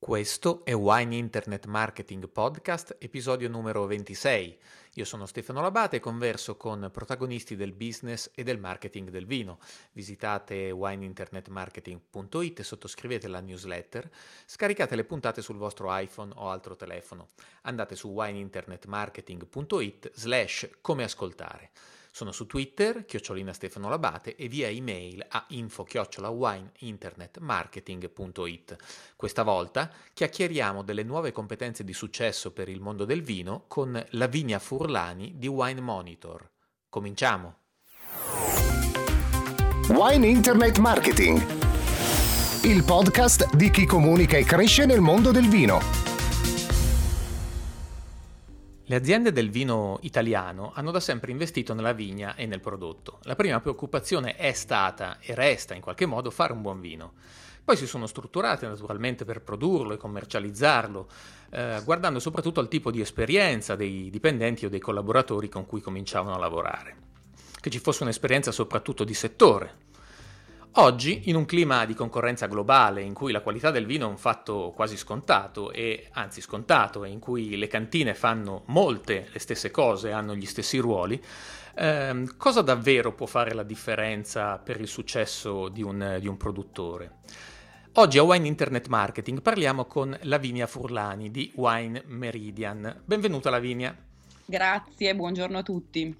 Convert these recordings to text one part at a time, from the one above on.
Questo è Wine Internet Marketing Podcast, episodio numero 26. Io sono Stefano Labate e converso con protagonisti del business e del marketing del vino. Visitate wineinternetmarketing.it, sottoscrivete la newsletter, scaricate le puntate sul vostro iPhone o altro telefono. Andate su wineinternetmarketing.it slash come ascoltare. Sono su Twitter, chiocciolina Stefano Labate, e via email a info-wineinternetmarketing.it. Questa volta chiacchieriamo delle nuove competenze di successo per il mondo del vino con Lavinia Furlani di Wine Monitor. Cominciamo! Wine Internet Marketing, il podcast di chi comunica e cresce nel mondo del vino. Le aziende del vino italiano hanno da sempre investito nella vigna e nel prodotto. La prima preoccupazione è stata e resta in qualche modo fare un buon vino. Poi si sono strutturate naturalmente per produrlo e commercializzarlo, eh, guardando soprattutto al tipo di esperienza dei dipendenti o dei collaboratori con cui cominciavano a lavorare. Che ci fosse un'esperienza soprattutto di settore, Oggi, in un clima di concorrenza globale in cui la qualità del vino è un fatto quasi scontato e anzi scontato e in cui le cantine fanno molte le stesse cose, hanno gli stessi ruoli, ehm, cosa davvero può fare la differenza per il successo di un, di un produttore? Oggi a Wine Internet Marketing parliamo con Lavinia Furlani di Wine Meridian. Benvenuta Lavinia. Grazie, buongiorno a tutti.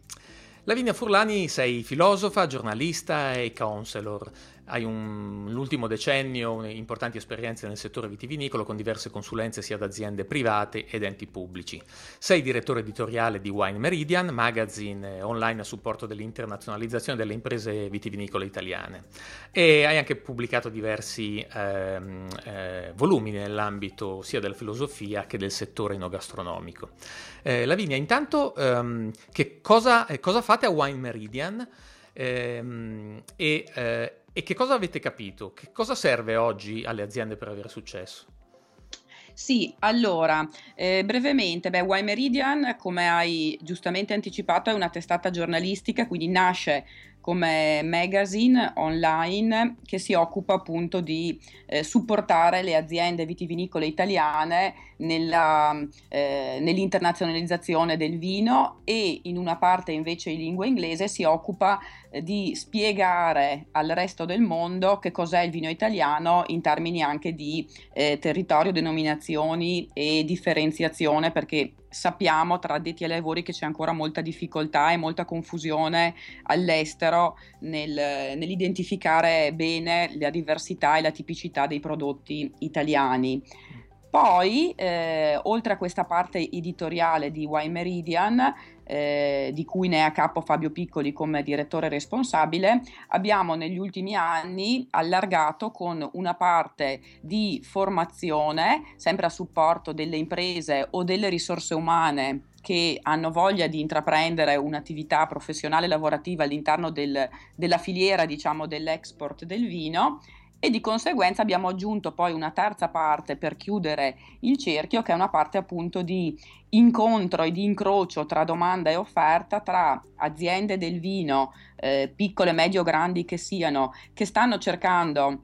Lavinia Furlani sei filosofa, giornalista e counselor. Hai un, l'ultimo decennio importanti esperienze nel settore vitivinicolo con diverse consulenze sia ad aziende private ed enti pubblici. Sei direttore editoriale di Wine Meridian, magazine online a supporto dell'internazionalizzazione delle imprese vitivinicole italiane. E hai anche pubblicato diversi ehm, eh, volumi nell'ambito sia della filosofia che del settore enogastronomico. Eh, Lavinia, intanto ehm, che cosa, eh, cosa, fate a Wine Meridian? Ehm, e eh, e che cosa avete capito? Che cosa serve oggi alle aziende per avere successo? Sì, allora, eh, brevemente, beh, Why Meridian, come hai giustamente anticipato, è una testata giornalistica, quindi nasce come magazine online che si occupa appunto di eh, supportare le aziende vitivinicole italiane nella, eh, nell'internazionalizzazione del vino e in una parte invece in lingua inglese si occupa eh, di spiegare al resto del mondo che cos'è il vino italiano in termini anche di eh, territorio, denominazioni e differenziazione perché sappiamo tra addetti ai lavori che c'è ancora molta difficoltà e molta confusione all'estero nel, nell'identificare bene la diversità e la tipicità dei prodotti italiani. Poi, eh, oltre a questa parte editoriale di Wine Meridian, eh, di cui ne è a capo Fabio Piccoli come direttore responsabile, abbiamo negli ultimi anni allargato con una parte di formazione, sempre a supporto delle imprese o delle risorse umane che hanno voglia di intraprendere un'attività professionale lavorativa all'interno del, della filiera diciamo, dell'export del vino e di conseguenza abbiamo aggiunto poi una terza parte per chiudere il cerchio che è una parte appunto di incontro e di incrocio tra domanda e offerta tra aziende del vino, eh, piccole, medio, grandi che siano, che stanno cercando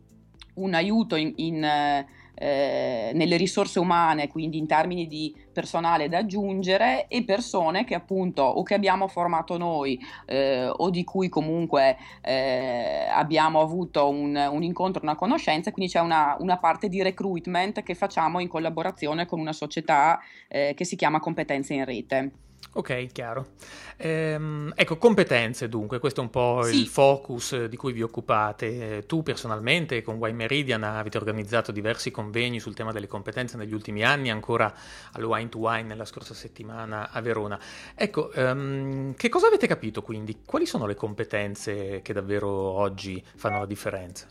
un aiuto in, in eh, nelle risorse umane, quindi in termini di personale da aggiungere e persone che appunto o che abbiamo formato noi eh, o di cui comunque eh, abbiamo avuto un, un, incontro, una conoscenza, quindi c'è una, una, parte di recruitment che facciamo in collaborazione con una società eh, che si chiama Competenze in Rete. Ok, chiaro. Ehm, ecco, competenze dunque, questo è un po' sì. il focus di cui vi occupate. Eh, tu personalmente con Wine Meridian avete organizzato diversi convegni sul tema delle competenze negli ultimi anni, ancora al Wine to Wine la scorsa settimana a Verona. Ecco, ehm, che cosa avete capito quindi? Quali sono le competenze che davvero oggi fanno la differenza?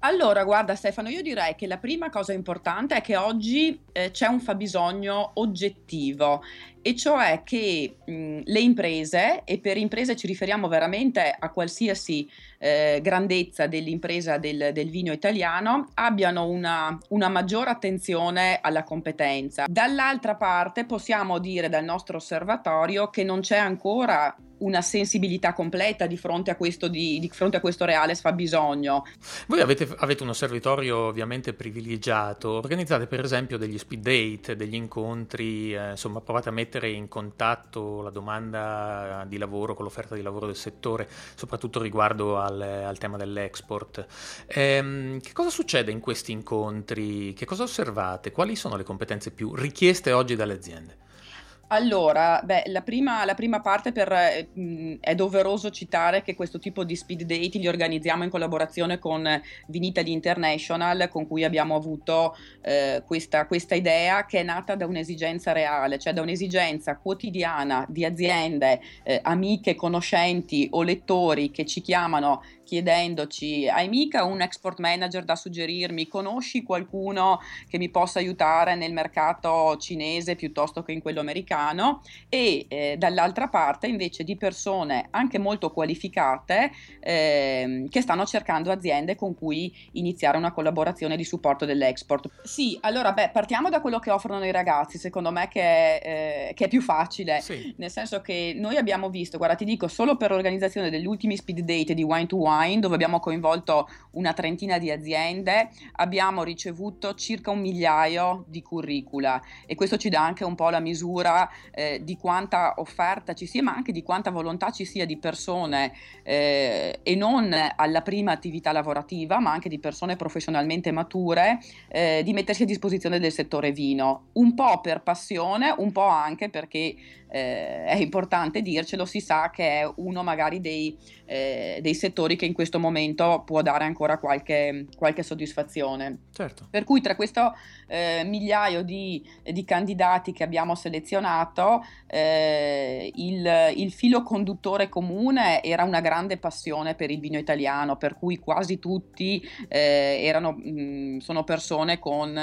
Allora, guarda Stefano, io direi che la prima cosa importante è che oggi eh, c'è un fabbisogno oggettivo, e cioè che mh, le imprese, e per imprese ci riferiamo veramente a qualsiasi eh, grandezza dell'impresa del, del, vino italiano abbiano una, una maggiore attenzione alla competenza. Dall'altra parte possiamo dire dal nostro osservatorio che non c'è ancora una sensibilità completa di fronte a questo, di, di fronte a questo reale sfabbisogno. Voi avete, avete, un osservatorio ovviamente privilegiato, organizzate per esempio degli speed date, degli incontri, eh, insomma provate a mettere in contatto la domanda di lavoro con l'offerta di lavoro del settore, soprattutto riguardo al, al tema dell'export. Eh, che cosa succede in questi incontri? Che cosa osservate? Quali sono le competenze più richieste oggi dalle aziende? Allora, beh, la prima, la prima parte per, eh, è doveroso citare che questo tipo di speed date li organizziamo in collaborazione con Vinitaly International, con cui abbiamo avuto eh, questa, questa, idea che è nata da un'esigenza reale, cioè da un'esigenza quotidiana di aziende, eh, amiche, conoscenti o lettori che ci chiamano chiedendoci hai mica un export manager da suggerirmi, conosci qualcuno che mi possa aiutare nel mercato cinese piuttosto che in quello americano e eh, dall'altra parte invece di persone anche molto qualificate eh, che stanno cercando aziende con cui iniziare una collaborazione di supporto dell'export. Sì, allora beh, partiamo da quello che offrono i ragazzi, secondo me che è, eh, che è più facile, sì. nel senso che noi abbiamo visto, guarda ti dico, solo per l'organizzazione degli ultimi speed date di Wine to Wine, Wine, dove abbiamo coinvolto una trentina di aziende, abbiamo ricevuto circa un migliaio di curricula. E questo ci dà anche un po' la misura eh, di quanta offerta ci sia, ma anche di quanta volontà ci sia di persone eh, e non alla prima attività lavorativa, ma anche di persone professionalmente mature, eh, di mettersi a disposizione del settore vino, un po' per passione, un po' anche perché eh, è importante dircelo, si sa che è uno magari dei, eh, dei, settori che in questo momento può dare ancora qualche, qualche soddisfazione. Certo. Per cui tra questo eh, migliaio di, di, candidati che abbiamo selezionato, eh, il, il, filo conduttore comune era una grande passione per il vino italiano, per cui quasi tutti eh, erano, mh, sono persone con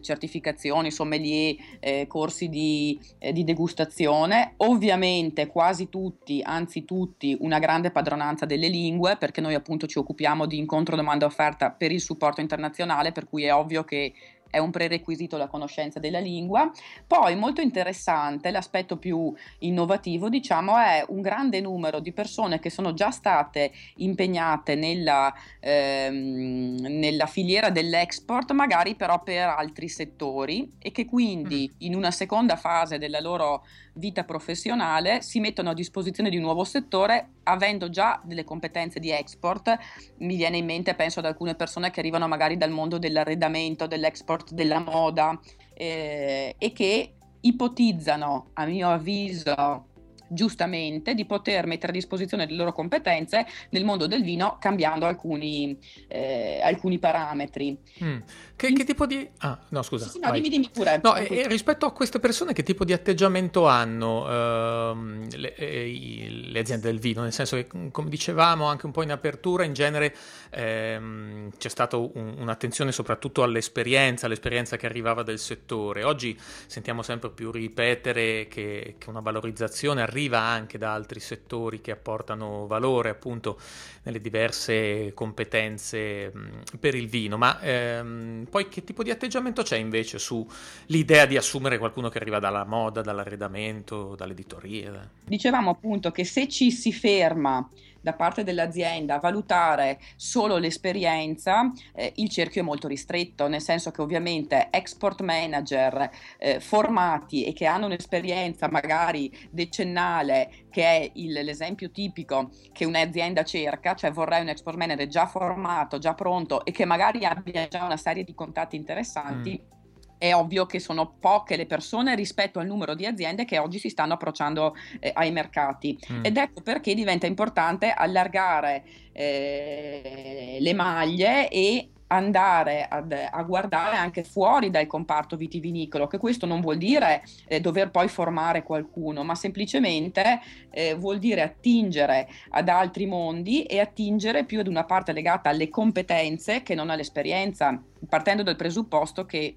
certificazioni, sommelier, eh, corsi di, di degustazione ovviamente quasi tutti, anzi tutti, una grande padronanza delle lingue, perché noi appunto ci occupiamo di incontro domanda offerta per il supporto internazionale, per cui è ovvio che è un prerequisito la conoscenza della lingua. Poi molto interessante, l'aspetto più innovativo, diciamo, è un grande numero di persone che sono già state impegnate nella, ehm, nella filiera dell'export, magari però per altri settori e che quindi mm. in una seconda fase della loro vita professionale si mettono a disposizione di un nuovo settore avendo già delle competenze di export. Mi viene in mente, penso ad alcune persone che arrivano magari dal mondo dell'arredamento, dell'export della moda eh, e che ipotizzano, a mio avviso, giustamente di poter mettere a disposizione le loro competenze nel mondo del vino cambiando alcuni, eh, alcuni parametri. Mm. Che, che, tipo di... Ah, no, scusa. Sì, sì, no, dimmi, dimmi pure. No, e, e rispetto a queste persone, che tipo di atteggiamento hanno ehm, le, eh, le, aziende del vino? Nel senso che, come dicevamo anche un po' in apertura, in genere ehm, c'è stata un, un'attenzione soprattutto all'esperienza, all'esperienza che arrivava del settore. Oggi sentiamo sempre più ripetere che, che una valorizzazione arriva anche da altri settori che apportano valore appunto nelle diverse competenze per il vino, ma ehm, poi che tipo di atteggiamento c'è invece sull'idea di assumere qualcuno che arriva dalla moda, dall'arredamento, dall'editoria? Dicevamo appunto che se ci si ferma da parte dell'azienda valutare solo l'esperienza, eh, il cerchio è molto ristretto, nel senso che ovviamente export manager eh, formati e che hanno un'esperienza magari decennale, che è il, l'esempio tipico che un'azienda cerca, cioè vorrei un export manager già formato, già pronto e che magari abbia già una serie di contatti interessanti. Mm è ovvio che sono poche le persone rispetto al numero di aziende che oggi si stanno approcciando eh, ai mercati mm. ed ecco perché diventa importante allargare eh, le maglie e andare ad, a guardare anche fuori dal comparto vitivinicolo, che questo non vuol dire eh, dover poi formare qualcuno, ma semplicemente eh, vuol dire attingere ad altri mondi e attingere più ad una parte legata alle competenze che non all'esperienza, partendo dal presupposto che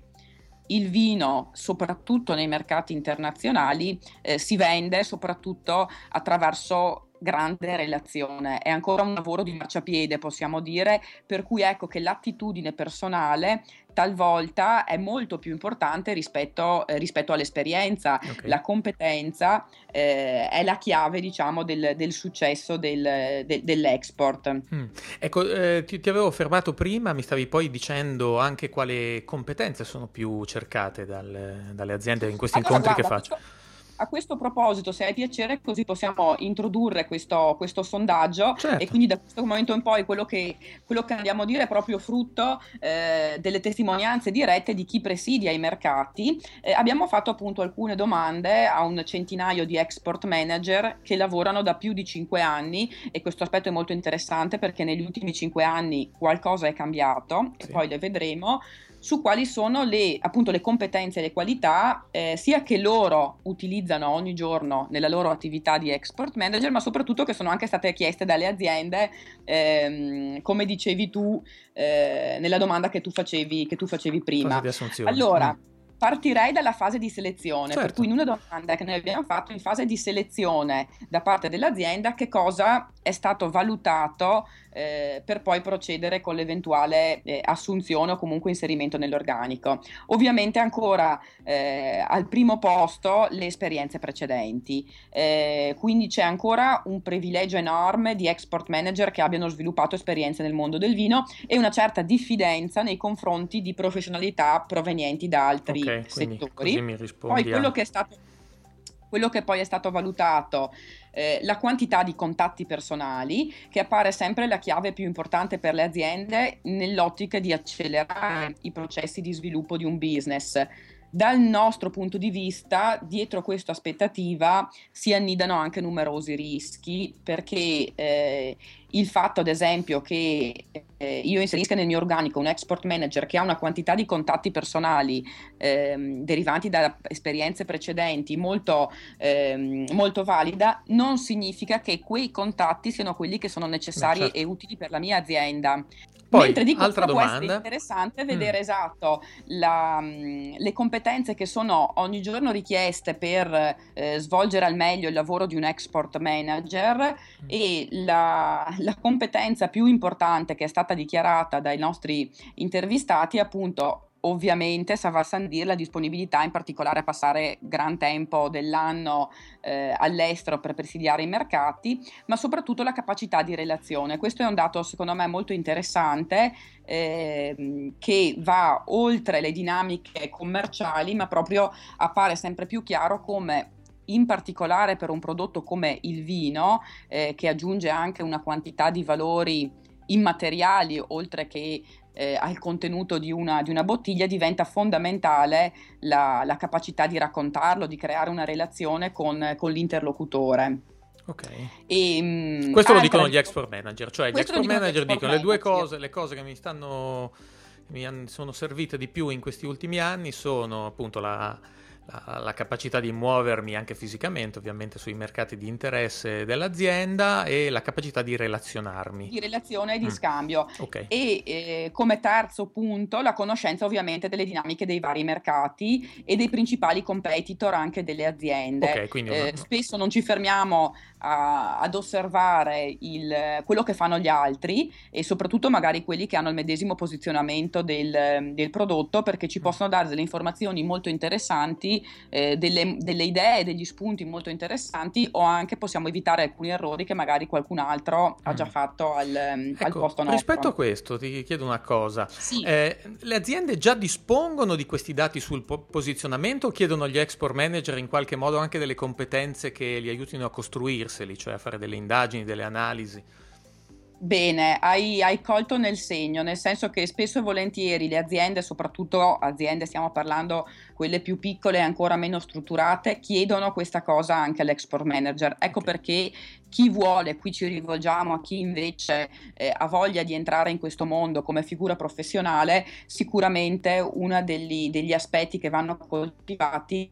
il vino, soprattutto nei mercati internazionali, eh, si vende soprattutto attraverso grande relazione, è ancora un lavoro di marciapiede, possiamo dire, per cui ecco che l'attitudine personale talvolta è molto più importante rispetto, eh, rispetto all'esperienza, okay. la competenza eh, è la chiave diciamo del, del successo del, de, dell'export. Mm. Ecco, eh, ti, ti, avevo fermato prima, mi stavi poi dicendo anche quali competenze sono più cercate dal, dalle aziende in questi allora, incontri guarda, che faccio. A questo proposito, se hai piacere, così possiamo introdurre questo, questo sondaggio certo. e quindi da questo momento in poi quello che, quello che andiamo a dire è proprio frutto eh, delle testimonianze dirette di chi presidia i mercati. Eh, abbiamo fatto appunto alcune domande a un centinaio di export manager che lavorano da più di cinque anni e questo aspetto è molto interessante perché negli ultimi cinque anni qualcosa è cambiato sì. e poi le vedremo su quali sono le, appunto, le competenze e le qualità eh, sia che loro utilizzano ogni giorno nella loro attività di export manager, ma soprattutto che sono anche state chieste dalle aziende, ehm, come dicevi tu eh, nella domanda che tu facevi, che tu facevi prima. Allora, mm. Partirei dalla fase di selezione, certo. per cui in una domanda che noi abbiamo fatto in fase di selezione da parte dell'azienda, che cosa è stato valutato eh, per poi procedere con l'eventuale eh, assunzione o comunque inserimento nell'organico. Ovviamente ancora eh, al primo posto le esperienze precedenti, eh, quindi c'è ancora un privilegio enorme di export manager che abbiano sviluppato esperienze nel mondo del vino e una certa diffidenza nei confronti di professionalità provenienti da altri okay, settori. Poi quello che è stato quello che poi è stato valutato eh, la quantità di contatti personali, che appare sempre la chiave più importante per le aziende nell'ottica di accelerare i processi di sviluppo di un business. Dal nostro punto di vista, dietro questa aspettativa si annidano anche numerosi rischi, perché eh, il fatto, ad esempio, che eh, io inserisca nel mio organico un export manager che ha una quantità di contatti personali ehm, derivanti da esperienze precedenti molto, ehm, molto, valida, non significa che quei contatti siano quelli che sono necessari certo. e utili per la mia azienda. Poi, Mentre di altra può domanda. essere interessante vedere mm. esatto la, mm, le competenze che sono ogni giorno richieste per eh, svolgere al meglio il lavoro di un export manager mm. e la, la, competenza più importante che è stata dichiarata dai nostri intervistati è appunto ovviamente Savar Sandir la disponibilità in particolare a passare gran tempo dell'anno eh, all'estero per presidiare i mercati, ma soprattutto la capacità di relazione. Questo è un dato secondo me molto interessante eh, che va oltre le dinamiche commerciali, ma proprio appare sempre più chiaro come in particolare per un prodotto come il vino, eh, che aggiunge anche una quantità di valori immateriali oltre che eh, al contenuto di una, di una, bottiglia diventa fondamentale la, la, capacità di raccontarlo, di creare una relazione con, con l'interlocutore. Ok. E, mm, Questo lo dicono gli export manager, cioè gli export manager dicono le due cose, le cose che mi stanno mi sono servite di più in questi ultimi anni sono appunto la, la, la, capacità di muovermi anche fisicamente, ovviamente sui mercati di interesse dell'azienda e la capacità di relazionarmi. Di relazione e di mm. scambio. Okay. E eh, come terzo punto la conoscenza ovviamente delle dinamiche dei vari mercati e dei principali competitor anche delle aziende. Okay, quindi eh, spesso non ci fermiamo a, ad osservare il, quello che fanno gli altri e soprattutto magari quelli che hanno il medesimo posizionamento del, del prodotto perché ci mm. possono dare delle informazioni molto interessanti, eh, delle, delle, idee, degli spunti molto interessanti o anche possiamo evitare alcuni errori che magari qualcun altro ha già mm. fatto al, ecco, al posto nostro. Rispetto a questo ti chiedo una cosa, sì. eh, le aziende già dispongono di questi dati sul po- posizionamento o chiedono agli export manager in qualche modo anche delle competenze che li aiutino a costruirseli, cioè a fare delle indagini, delle analisi. Bene, hai, hai, colto nel segno, nel senso che spesso e volentieri le aziende, soprattutto aziende, stiamo parlando quelle più piccole e ancora meno strutturate, chiedono questa cosa anche all'export manager. Ecco perché chi vuole, qui ci rivolgiamo a chi invece eh, ha voglia di entrare in questo mondo come figura professionale, sicuramente uno degli, degli aspetti che vanno coltivati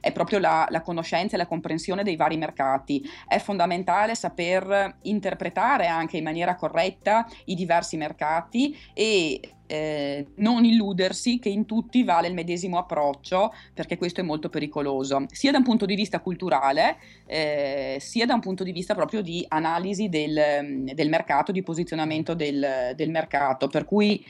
è proprio la, la, conoscenza e la comprensione dei vari mercati. È fondamentale saper interpretare anche in maniera corretta i diversi mercati e eh, non illudersi che in tutti vale il medesimo approccio, perché questo è molto pericoloso, sia da un punto di vista culturale, eh, sia da un punto di vista proprio di analisi del, del mercato, di posizionamento del, del mercato. Per cui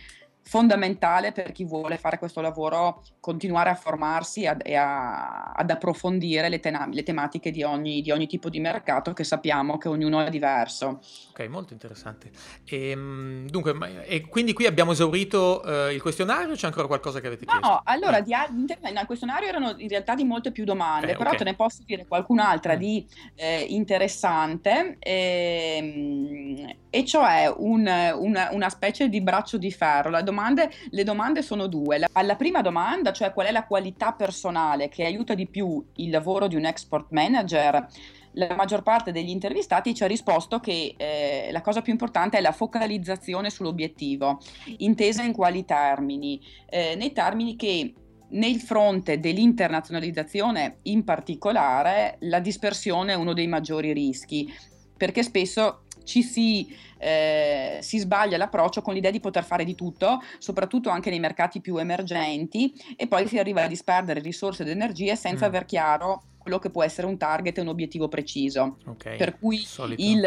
fondamentale per chi vuole fare questo lavoro continuare a formarsi ad, e a, ad approfondire le, tena, le tematiche di ogni, di ogni, tipo di mercato che sappiamo che ognuno è diverso. Ok, molto interessante. E, ehm, dunque, e quindi qui abbiamo esaurito uh, il questionario c'è ancora qualcosa che avete chiesto? No, allora, ah. di, nel questionario erano in realtà di molte più domande, eh, però okay. te ne posso dire qualcun'altra mm. di eh, interessante, ehm, e cioè un, una, una specie di braccio di ferro. La domanda domande, le domande sono due. La, alla prima domanda, cioè qual è la qualità personale che aiuta di più il lavoro di un export manager, la maggior parte degli intervistati ci ha risposto che eh, la cosa più importante è la focalizzazione sull'obiettivo, intesa in quali termini? Eh, nei termini che nel fronte dell'internazionalizzazione in particolare la dispersione è uno dei maggiori rischi, perché spesso ci si, eh, si, sbaglia l'approccio con l'idea di poter fare di tutto, soprattutto anche nei mercati più emergenti, e poi si arriva a disperdere risorse ed energie senza mm. aver chiaro quello che può essere un target e un obiettivo preciso. Okay. Per cui Solito. il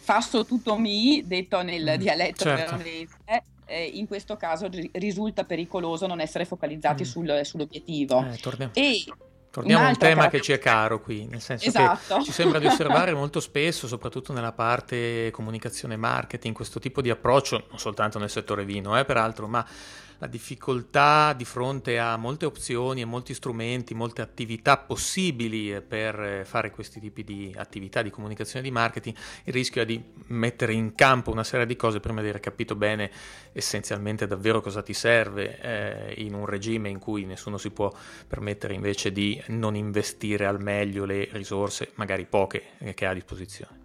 fasso tutto mi, detto nel mm. dialetto certo. veronese, eh, in questo caso risulta pericoloso non essere focalizzati mm. sul, sull'obiettivo. Eh, e Torniamo a un tema che ci è caro qui, nel senso esatto. che ci sembra di osservare molto spesso, soprattutto nella parte comunicazione e marketing, questo tipo di approccio, non soltanto nel settore vino, eh, peraltro, ma la difficoltà di fronte a molte opzioni e molti strumenti, molte attività possibili per fare questi tipi di attività di comunicazione di marketing, il rischio è di mettere in campo una serie di cose prima di aver capito bene essenzialmente davvero cosa ti serve eh, in un regime in cui nessuno si può permettere invece di non investire al meglio le risorse, magari poche, che ha a disposizione.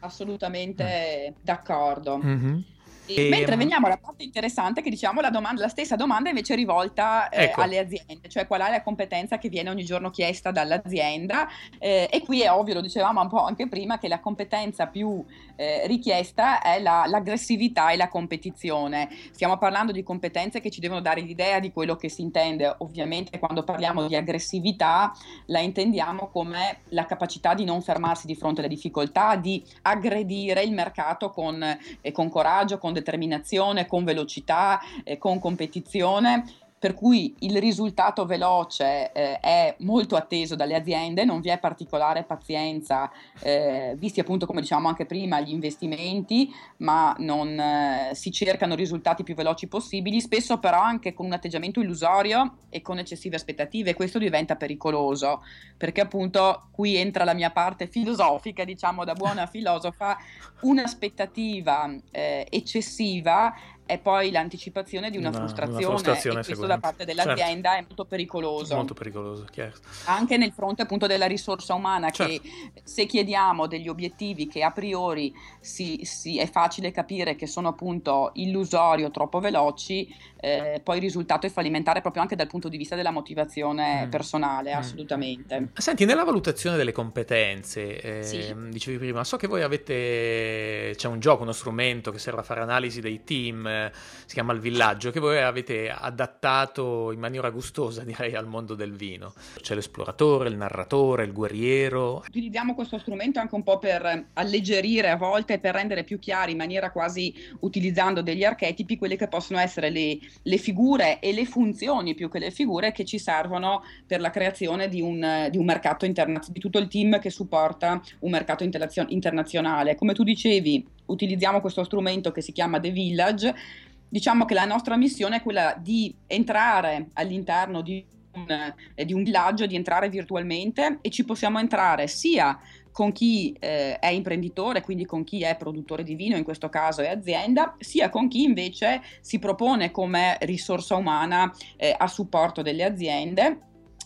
Assolutamente mm. d'accordo. Mm-hmm. E, mentre ehm, veniamo alla parte interessante che diciamo la, domanda, la stessa domanda invece è rivolta eh, ecco. alle aziende, cioè qual è la competenza che viene ogni giorno chiesta dall'azienda eh, e qui è ovvio, lo dicevamo un po' anche prima, che la competenza più eh, richiesta è la, l'aggressività e la competizione. Stiamo parlando di competenze che ci devono dare l'idea di quello che si intende, ovviamente quando parliamo di aggressività la intendiamo come la capacità di non fermarsi di fronte alle difficoltà, di aggredire il mercato con, eh, con coraggio, con determinazione, con velocità, eh, con competizione per cui il risultato veloce eh, è molto atteso dalle aziende, non vi è particolare pazienza, eh, visti appunto come diciamo anche prima gli investimenti, ma non eh, si cercano risultati più veloci possibili, spesso però anche con un atteggiamento illusorio e con eccessive aspettative, questo diventa pericoloso, perché appunto qui entra la mia parte filosofica, diciamo da buona filosofa, un'aspettativa eh, eccessiva è poi l'anticipazione di una, una frustrazione, una frustrazione e questo da parte dell'azienda certo. è molto pericoloso. Molto pericoloso, chiaro. Anche nel fronte appunto della risorsa umana certo. che se chiediamo degli obiettivi che a priori si, si è facile capire che sono appunto illusori o troppo veloci, eh, poi il risultato è fallimentare proprio anche dal punto di vista della motivazione mm. personale, mm. assolutamente. Senti, nella valutazione delle competenze, eh, sì. dicevi prima, so che voi avete, c'è un gioco, uno strumento che serve a fare analisi dei team, si chiama Il Villaggio, che voi avete adattato in maniera gustosa, direi, al mondo del vino. C'è l'esploratore, il narratore, il guerriero. Utilizziamo questo strumento anche un po' per alleggerire a volte, per rendere più chiari in maniera quasi utilizzando degli archetipi quelli che possono essere le, le figure e le funzioni più che le figure che ci servono per la creazione di un, di un mercato internazionale, di tutto il team che supporta un mercato internazionale. Come tu dicevi, utilizziamo questo strumento che si chiama The Village, diciamo che la nostra missione è quella di entrare all'interno di un, di un villaggio, di entrare virtualmente e ci possiamo entrare sia con chi eh, è imprenditore, quindi con chi è produttore di vino, in questo caso è azienda, sia con chi invece si propone come risorsa umana eh, a supporto delle aziende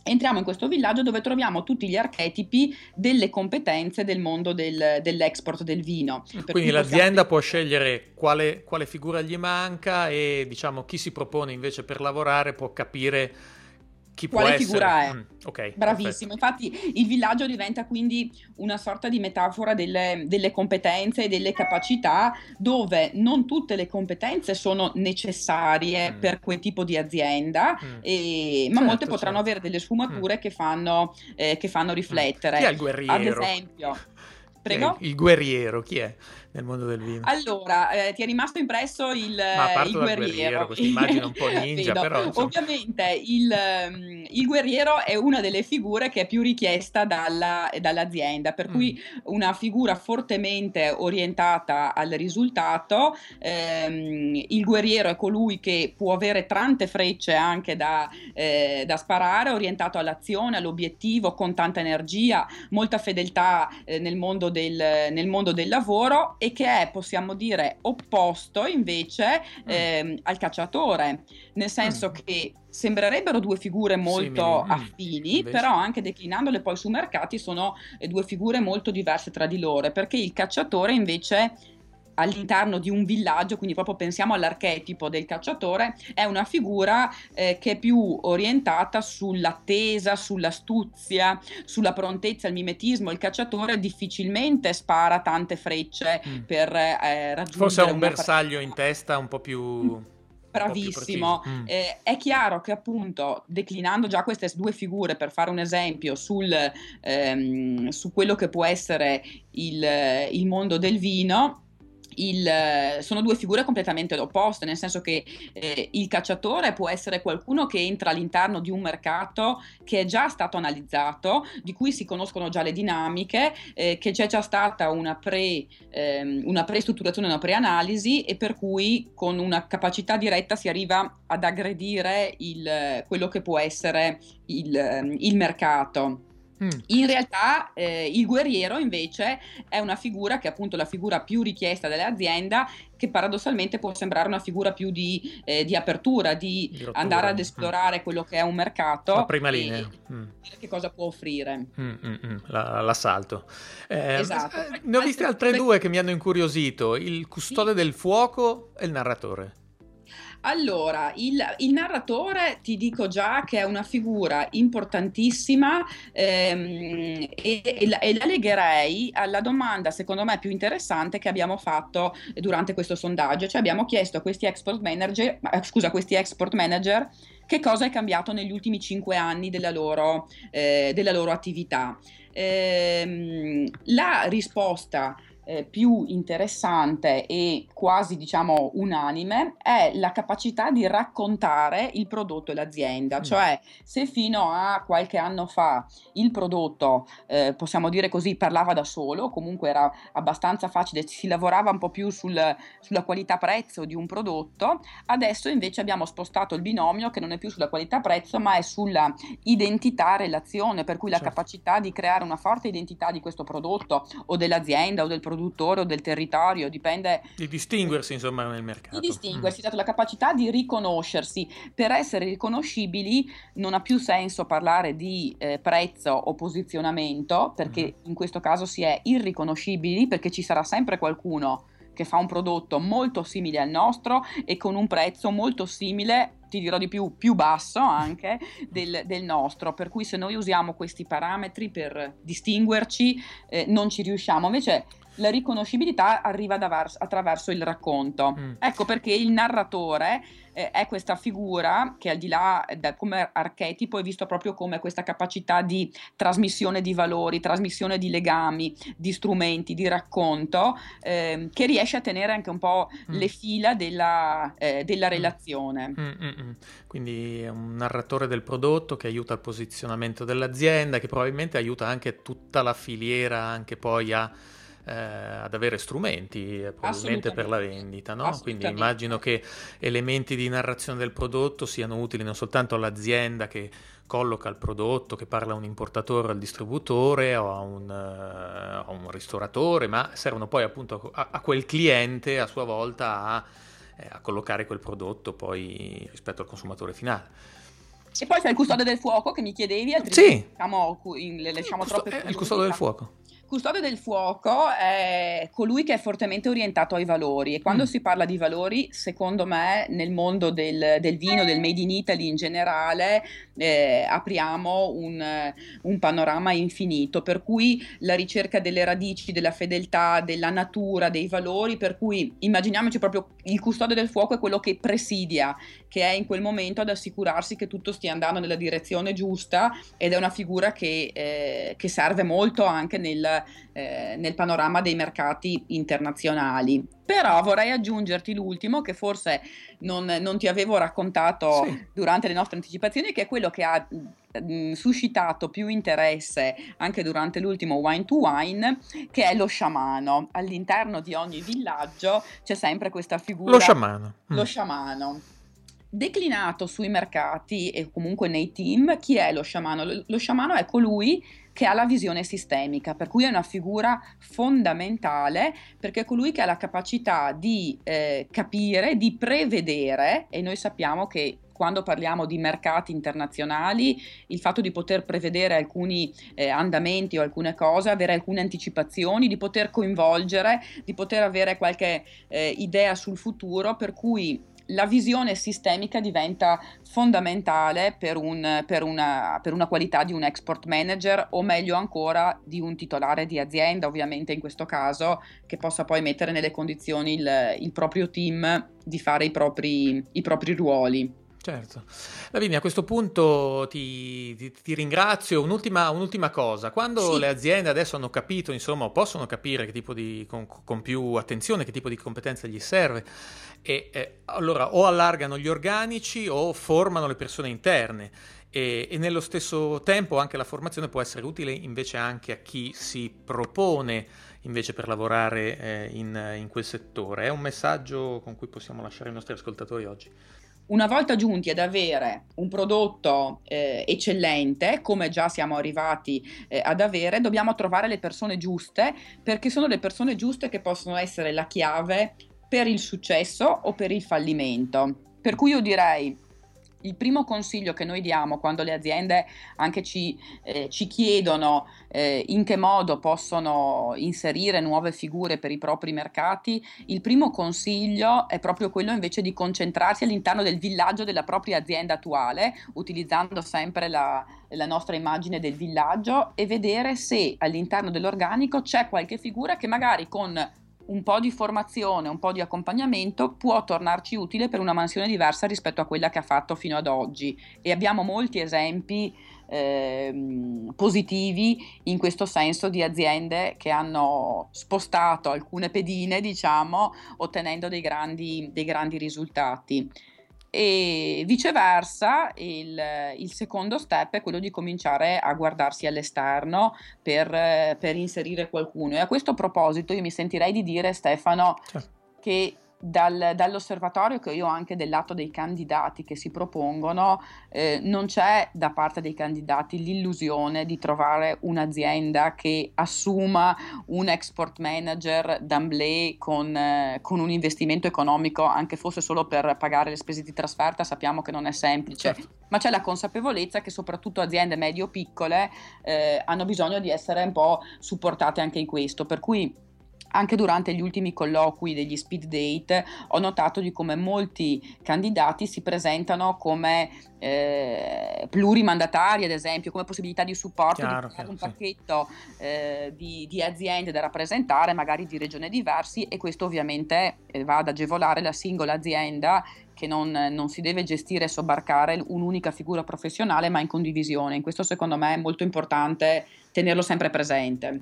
Entriamo in questo villaggio dove troviamo tutti gli archetipi delle competenze del mondo del, dell'export del vino. Quindi l'azienda possiamo... può scegliere quale, quale, figura gli manca e diciamo chi si propone invece per lavorare può capire chi quale figura essere? è. Mm, ok, Bravissimo, perfetto. infatti il villaggio diventa quindi una sorta di metafora delle, delle competenze e delle capacità dove non tutte le competenze sono necessarie Mm. per quel tipo di azienda, Mm. e- ma Certo, molte potranno certo. avere delle sfumature che, fanno, eh, che fanno riflettere. Chi è il guerriero? Ad esempio, prego? Il, il guerriero, chi è nel mondo del vino? Allora, eh, ti è rimasto impresso il, Ma parto il guerriero. guerriero, questa immagine un po' ninja, però, insomma. Ovviamente il, ehm, il guerriero è una delle figure che è più richiesta dalla- dall'azienda, per cui Mm. una figura fortemente orientata al risultato. ehm, il guerriero è colui che può avere tante frecce anche da, eh, da sparare, orientato all'azione, all'obiettivo, con tanta energia, molta fedeltà eh, nel, mondo del, nel mondo del lavoro e che è, possiamo dire, opposto invece Mm. ehm, al cacciatore, nel senso Mm. che sembrerebbero due figure molto Simili, mm, affini, invece. però anche declinandole poi sui mercati sono eh, due figure molto diverse tra di loro, perché il cacciatore invece all'interno di un villaggio, quindi proprio pensiamo all'archetipo del cacciatore, è una figura eh, che è più orientata sull'attesa, sull'astuzia, sulla prontezza, il mimetismo. Il cacciatore difficilmente spara tante frecce Mm. per eh, raggiungere Forse ha un bersaglio in partita. testa un po' più... Bravissimo. Mm. Eh, è chiaro che appunto declinando già queste due figure per fare un esempio sul, ehm, su quello che può essere il, il mondo del vino, il, sono due figure completamente opposte, nel senso che eh, il cacciatore può essere qualcuno che entra all'interno di un mercato che è già stato analizzato, di cui si conoscono già le dinamiche, eh, che c'è già stata una, pre, ehm, una pre-strutturazione, una pre-analisi e per cui con una capacità diretta si arriva ad aggredire il, quello che può essere il, ehm, il mercato. Mm. In realtà eh, il guerriero invece è una figura che è appunto la figura più richiesta dall'azienda che paradossalmente può sembrare una figura più di, eh, di apertura, di, Di andare ad Mm. esplorare quello che è un mercato La prima linea. Mm. che cosa può offrire. Mm, mm, mm, la- l'assalto. Eh, Esatto. eh, ne ho viste altre due che mi hanno incuriosito: il custode del fuoco e il narratore. Allora, il, il narratore ti dico già che è una figura importantissima ehm, e, e la, e la legherei alla domanda, secondo me, più interessante che abbiamo fatto durante questo sondaggio. Cioè abbiamo chiesto a questi export manager, eh, scusa, a questi export manager che cosa è cambiato negli ultimi cinque anni della loro, eh, della loro attività. Ehm, la risposta eh, più interessante e quasi diciamo unanime è la capacità di raccontare il prodotto e l'azienda, Mm. cioè se fino a qualche anno fa il prodotto, eh, possiamo dire così, parlava da solo, comunque era abbastanza facile, si lavorava un po' più sul- sulla qualità prezzo di un prodotto, adesso invece abbiamo spostato il binomio che non è più sulla qualità prezzo ma è sulla identità relazione, per cui la Certo. capacità di creare una forte identità di questo prodotto o dell'azienda o del produttore o del territorio, dipende Di distinguersi, insomma, nel mercato. di distinguersi, Mm. dato la capacità di riconoscersi. Per essere riconoscibili non ha più senso parlare di eh, prezzo o posizionamento, perché Mhm. in questo caso si è irriconoscibili, perché ci sarà sempre qualcuno che fa un prodotto molto simile al nostro e con un prezzo molto simile, ti dirò di più, più basso anche del, del nostro. Per cui se noi usiamo questi parametri per distinguerci, eh, non ci riusciamo. Invece la riconoscibilità arriva attraverso il racconto. Mm. Ecco perché il narratore eh, è questa figura che al di là da, come archetipo è visto proprio come questa capacità di trasmissione di valori, trasmissione di legami, di strumenti, di racconto, ehm, che riesce a tenere anche un po' Mm. le fila della, eh, della Mm. relazione. Mm, mm, mm. Quindi è un narratore del prodotto che aiuta il posizionamento dell'azienda, che probabilmente aiuta anche tutta la filiera anche poi a, eh, ad avere strumenti eh, probabilmente per la vendita, no? Quindi immagino che elementi di narrazione del prodotto siano utili non soltanto all'azienda che colloca il prodotto, che parla a un importatore o al distributore o a un, eh, a un ristoratore, ma servono poi appunto a, a quel cliente a sua volta a eh, a collocare quel prodotto poi rispetto al consumatore finale. E poi c'è il custode del fuoco che mi chiedevi, altrimenti Sì. diciamo, le lasciamo il, custo- il custode del fuoco. Custode del fuoco è colui che è fortemente orientato ai valori e quando mm. si parla di valori, secondo me, nel mondo del, del vino, del Made in Italy in generale, eh, apriamo un, un, panorama infinito, per cui la ricerca delle radici, della fedeltà, della natura, dei valori, per cui immaginiamoci proprio il custode del fuoco è quello che presidia, che è in quel momento ad assicurarsi che tutto stia andando nella direzione giusta ed è una figura che, eh, che serve molto anche nel eh, nel panorama dei mercati internazionali. Però vorrei aggiungerti l'ultimo che forse non, non ti avevo raccontato sì. durante le nostre anticipazioni, che è quello che ha mh, mm, suscitato più interesse anche durante l'ultimo Wine to Wine, che è lo sciamano. All'interno di ogni villaggio c'è sempre questa figura. Lo sciamano. Mm. Lo sciamano declinato sui mercati e comunque nei team, chi è lo sciamano? Lo sciamano è colui che ha la visione sistemica, per cui è una figura fondamentale perché è colui che ha la capacità di eh, capire, di prevedere e noi sappiamo che quando parliamo di mercati internazionali, il fatto di poter prevedere alcuni eh, andamenti o alcune cose, avere alcune anticipazioni, di poter coinvolgere, di poter avere qualche eh, idea sul futuro, per cui la visione sistemica diventa fondamentale per, un, per, una, per, una, qualità di un export manager o meglio ancora di un titolare di azienda, ovviamente in questo caso, che possa poi mettere nelle condizioni il, il proprio team di fare i propri, i propri ruoli. Certo. Lavinia, a questo punto ti, ti, ti ringrazio. Un'ultima, un'ultima, cosa. Quando sì. le aziende adesso hanno capito, insomma, o possono capire che tipo di, con, con più attenzione che tipo di competenza gli serve, e eh, allora o allargano gli organici o formano le persone interne. E, e, nello stesso tempo anche la formazione può essere utile invece anche a chi si propone invece per lavorare eh, in, in quel settore. È un messaggio con cui possiamo lasciare i nostri ascoltatori oggi una volta giunti ad avere un prodotto eh, eccellente, come già siamo arrivati eh, ad avere, dobbiamo trovare le persone giuste, perché sono le persone giuste che possono essere la chiave per il successo o per il fallimento. Per cui io direi il primo consiglio che noi diamo quando le aziende anche ci, eh, ci chiedono eh, in che modo possono inserire nuove figure per i propri mercati, il primo consiglio è proprio quello invece di concentrarsi all'interno del villaggio della propria azienda attuale, utilizzando sempre la, la nostra immagine del villaggio e vedere se all'interno dell'organico c'è qualche figura che magari con un po' di formazione, un po' di accompagnamento può tornarci utile per una mansione diversa rispetto a quella che ha fatto fino ad oggi. E abbiamo molti esempi eh, positivi in questo senso di aziende che hanno spostato alcune pedine, diciamo, ottenendo dei grandi, dei grandi risultati e viceversa il, il, secondo step è quello di cominciare a guardarsi all'esterno per, per, inserire qualcuno e a questo proposito io mi sentirei di dire Stefano certo. che dal, dall'osservatorio che io ho anche del lato dei candidati che si propongono, eh, non c'è da parte dei candidati l'illusione di trovare un'azienda che assuma un export manager d'amblè con, eh, con, un investimento economico, anche fosse solo per pagare le spese di trasferta, sappiamo che non è semplice. Certo. Ma c'è la consapevolezza che soprattutto aziende medio-piccole eh, hanno bisogno di essere un po' supportate anche in questo. Per cui anche durante gli ultimi colloqui degli speed date ho notato di come molti candidati si presentano come eh, plurimandatari, ad esempio, come possibilità di supporto chiaro, di un pacchetto sì. eh, di, di, aziende da rappresentare, magari di regioni diversi, e questo ovviamente eh, va ad agevolare la singola azienda che non, non, si deve gestire e sobbarcare un'unica figura professionale, ma in condivisione. In questo secondo me è molto importante tenerlo sempre presente.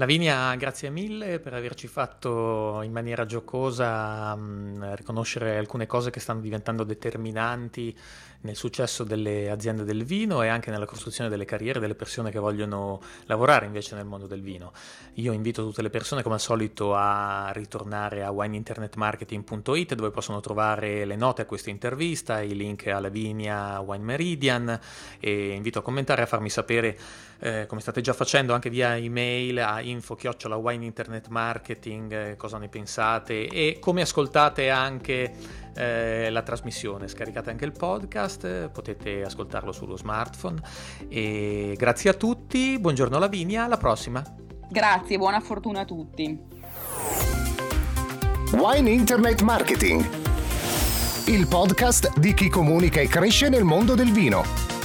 Lavinia, grazie mille per averci fatto in maniera giocosa mh, riconoscere alcune cose che stanno diventando determinanti nel successo delle aziende del vino e anche nella costruzione delle carriere delle persone che vogliono lavorare invece nel mondo del vino. Io invito tutte le persone come al solito a ritornare a wineinternetmarketing.it dove possono trovare le note a questa intervista, i link a Lavinia Wine Meridian e invito a commentare e a farmi sapere eh, come state già facendo anche via email a info chiocciola wine internet marketing eh, cosa ne pensate e come ascoltate anche eh, la trasmissione scaricate anche il podcast potete ascoltarlo sullo smartphone e grazie a tutti buongiorno Lavinia alla prossima Grazie, buona fortuna a tutti. Wine Internet Marketing, il podcast di chi comunica e cresce nel mondo del vino.